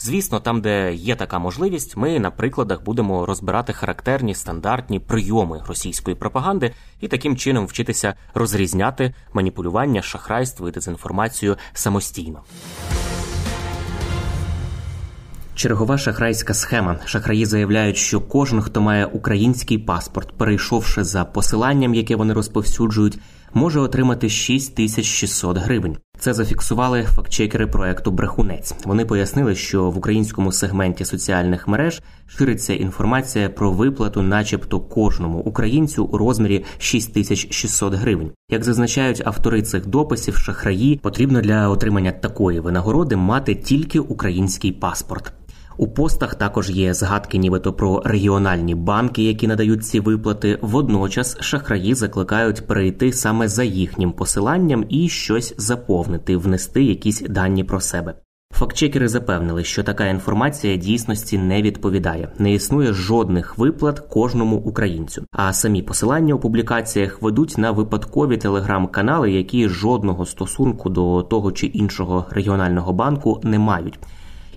Звісно, там, де є така можливість, ми на прикладах будемо розбирати характерні стандартні прийоми російської пропаганди і таким чином вчитися розрізняти маніпулювання, шахрайство і дезінформацію самостійно. Чергова шахрайська схема. Шахраї заявляють, що кожен, хто має український паспорт, перейшовши за посиланням, яке вони розповсюджують, може отримати 6600 гривень. Це зафіксували фактчекери проекту Брехунець. Вони пояснили, що в українському сегменті соціальних мереж шириться інформація про виплату, начебто, кожному українцю у розмірі 6600 гривень. Як зазначають автори цих дописів, шахраї потрібно для отримання такої винагороди мати тільки український паспорт. У постах також є згадки, нібито про регіональні банки, які надають ці виплати. Водночас шахраї закликають перейти саме за їхнім посиланням і щось заповнити, внести якісь дані про себе. Фактчекери запевнили, що така інформація дійсності не відповідає, не існує жодних виплат кожному українцю. А самі посилання у публікаціях ведуть на випадкові телеграм-канали, які жодного стосунку до того чи іншого регіонального банку не мають.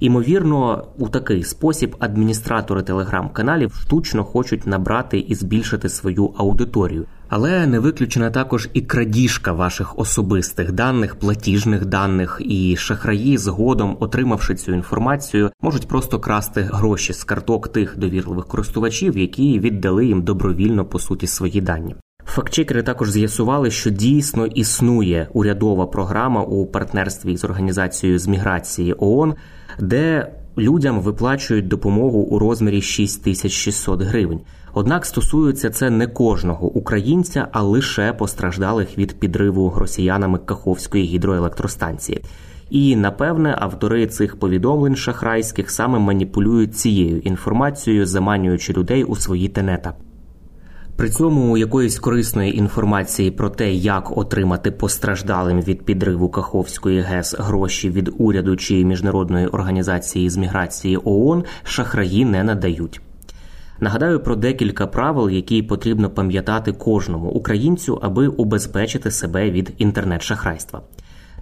Імовірно, у такий спосіб адміністратори телеграм-каналів штучно хочуть набрати і збільшити свою аудиторію, але не виключена також і крадіжка ваших особистих даних, платіжних даних, і шахраї згодом, отримавши цю інформацію, можуть просто красти гроші з карток тих довірливих користувачів, які віддали їм добровільно по суті свої дані. Фактчекери також з'ясували, що дійсно існує урядова програма у партнерстві з організацією з міграції ООН, де людям виплачують допомогу у розмірі 6600 гривень. Однак стосується це не кожного українця, а лише постраждалих від підриву росіянами Каховської гідроелектростанції. І напевне автори цих повідомлень шахрайських саме маніпулюють цією інформацією, заманюючи людей у свої тенета. При цьому якоїсь корисної інформації про те, як отримати постраждалим від підриву Каховської ГЕС гроші від уряду чи міжнародної організації з міграції ООН шахраї не надають. Нагадаю про декілька правил, які потрібно пам'ятати кожному українцю, аби убезпечити себе від інтернет-шахрайства.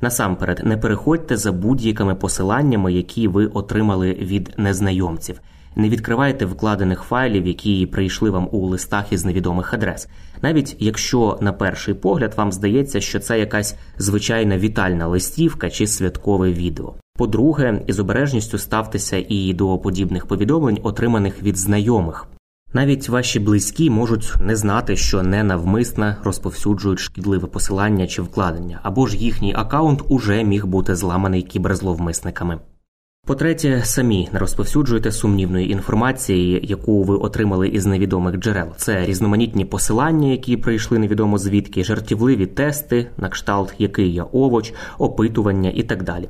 Насамперед, не переходьте за будь-якими посиланнями, які ви отримали від незнайомців. Не відкривайте вкладених файлів, які прийшли вам у листах із невідомих адрес. Навіть якщо на перший погляд вам здається, що це якась звичайна вітальна листівка чи святкове відео. По-друге, із обережністю ставтеся і до подібних повідомлень, отриманих від знайомих. Навіть ваші близькі можуть не знати, що ненавмисно розповсюджують шкідливе посилання чи вкладення, або ж їхній акаунт уже міг бути зламаний кіберзловмисниками. По-третє, самі не розповсюджуйте сумнівної інформації, яку ви отримали із невідомих джерел. Це різноманітні посилання, які прийшли невідомо звідки, жартівливі тести, на кшталт який я овоч, опитування і так далі.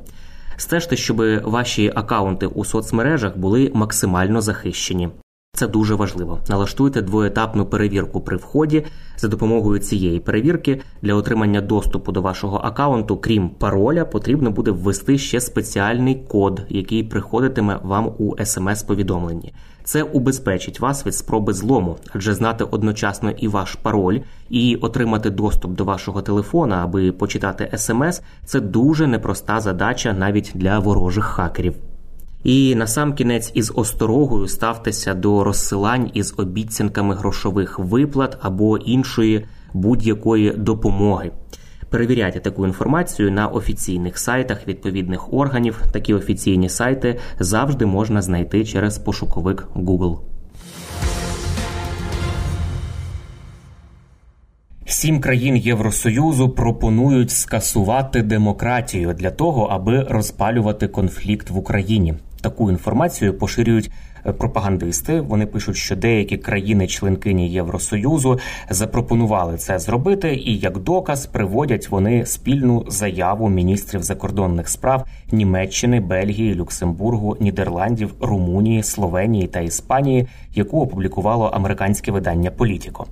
Стежте, щоб ваші акаунти у соцмережах були максимально захищені. Це дуже важливо. Налаштуйте двоетапну перевірку при вході за допомогою цієї перевірки для отримання доступу до вашого аккаунту, крім пароля, потрібно буде ввести ще спеціальний код, який приходитиме вам у смс-повідомленні. Це убезпечить вас від спроби злому, адже знати одночасно і ваш пароль, і отримати доступ до вашого телефона, аби почитати смс це дуже непроста задача навіть для ворожих хакерів. І на сам кінець із осторогою ставтеся до розсилань із обіцянками грошових виплат або іншої будь-якої допомоги. Перевіряйте таку інформацію на офіційних сайтах відповідних органів. Такі офіційні сайти завжди можна знайти через пошуковик Google. Сім країн Євросоюзу пропонують скасувати демократію для того, аби розпалювати конфлікт в Україні. Таку інформацію поширюють Е, пропагандисти. Вони пишуть, що деякі країни-членкині Євросоюзу запропонували це зробити, і як доказ приводять вони спільну заяву міністрів закордонних справ Німеччини, Бельгії, Люксембургу, Нідерландів, Румунії, Словенії та Іспанії, яку опублікувало американське видання Політіко.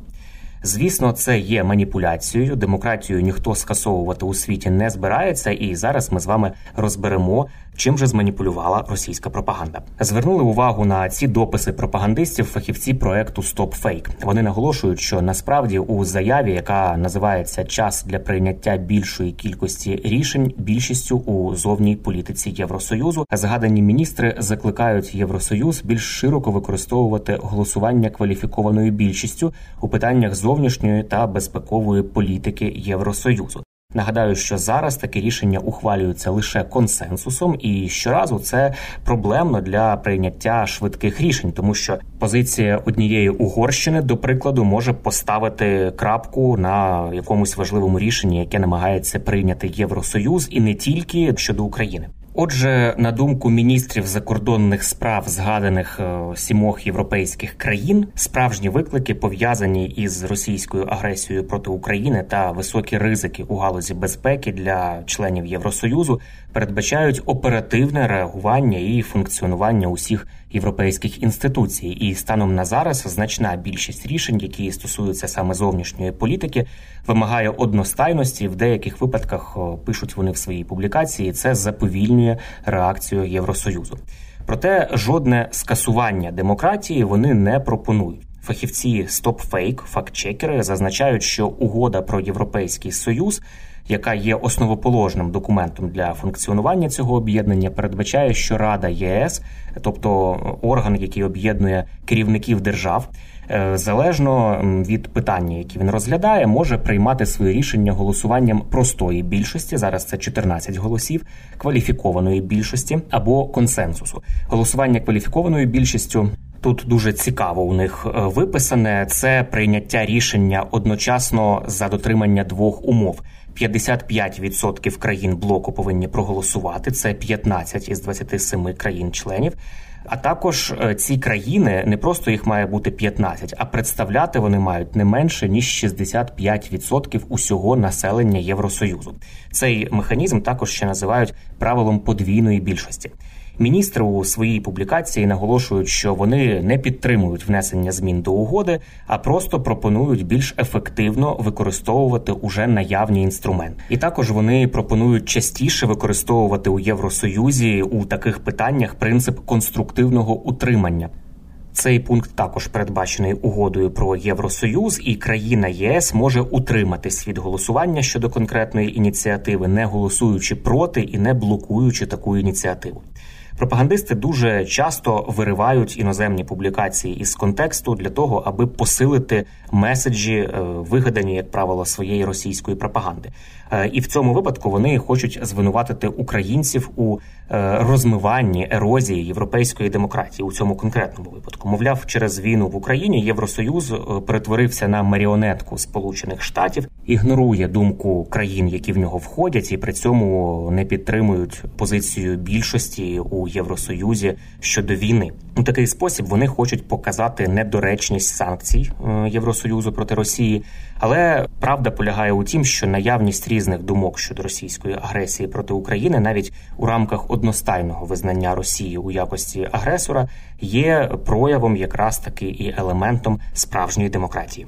Звісно, це є маніпуляцією. Демократію ніхто скасовувати у світі не збирається, і зараз ми з вами розберемо, чим же зманіпулювала російська пропаганда. Звернули увагу на ці дописи пропагандистів, фахівці проекту StopFake. Вони наголошують, що насправді у заяві, яка називається Час для прийняття більшої кількості рішень, більшістю у зовній політиці Євросоюзу, згадані міністри закликають Євросоюз більш широко використовувати голосування кваліфікованою більшістю у питаннях зовнішньої та безпекової політики Євросоюзу. Нагадаю, що зараз таке рішення ухвалюються лише консенсусом, і щоразу це проблемно для прийняття швидких рішень, тому що позиція однієї угорщини, до прикладу, може поставити крапку на якомусь важливому рішенні, яке намагається прийняти Євросоюз, і не тільки щодо України. Отже, на думку міністрів закордонних справ згаданих е, сімох європейських країн, справжні виклики пов'язані із російською агресією проти України та високі ризики у галузі безпеки для членів Євросоюзу передбачають оперативне реагування і функціонування усіх європейських інституцій. І станом на зараз значна більшість рішень, які стосуються саме зовнішньої політики, вимагає одностайності. В деяких випадках пишуть вони в своїй публікації. Це заповільнює реакцію Євросоюзу. Проте жодне скасування демократії вони не пропонують. Фахівці StopFake, фактчекери зазначають, що угода про європейський союз яка є основоположним документом для функціонування цього об'єднання, передбачає, що Рада ЄС, тобто орган, який об'єднує керівників держав. Е, залежно від питання, які він розглядає, може приймати свої рішення голосуванням простої більшості. Зараз це 14 голосів, кваліфікованої більшості або консенсусу. Голосування кваліфікованою більшістю Тут дуже цікаво у них е, виписане це прийняття рішення одночасно за дотримання двох умов. 55% країн блоку повинні проголосувати. Це 15 із 27 країн-членів. А також е, ці країни не просто їх має бути 15, а представляти вони мають не менше ніж 65% усього населення Євросоюзу. Цей механізм також ще називають правилом подвійної більшості. Міністри у своїй публікації наголошують, що вони не підтримують внесення змін до угоди, а просто пропонують більш ефективно використовувати уже наявні інструменти. І також вони пропонують частіше використовувати у Євросоюзі у таких питаннях принцип конструктивного утримання. Цей пункт також передбачений угодою про Євросоюз, і країна ЄС може утриматись від голосування щодо конкретної ініціативи, не голосуючи проти і не блокуючи таку ініціативу. Пропагандисти дуже часто виривають іноземні публікації із контексту для того, аби посилити меседжі, е, вигадані, як правило, своєї російської пропаганди. Е, і в цьому випадку вони хочуть звинуватити українців у е, розмиванні ерозії європейської демократії у цьому конкретному випадку. Мовляв, через війну в Україні Євросоюз перетворився на маріонетку Сполучених Штатів, ігнорує думку країн, які в нього входять, і при цьому не підтримують позицію більшості у Євросоюзі щодо війни. У такий спосіб вони хочуть показати недоречність санкцій Євросоюзу проти Росії. Але правда полягає у тім, що наявність різних думок щодо російської агресії проти України, навіть у рамках одностайного визнання Росії у якості агресора, є проявом якраз таки і елементом справжньої демократії.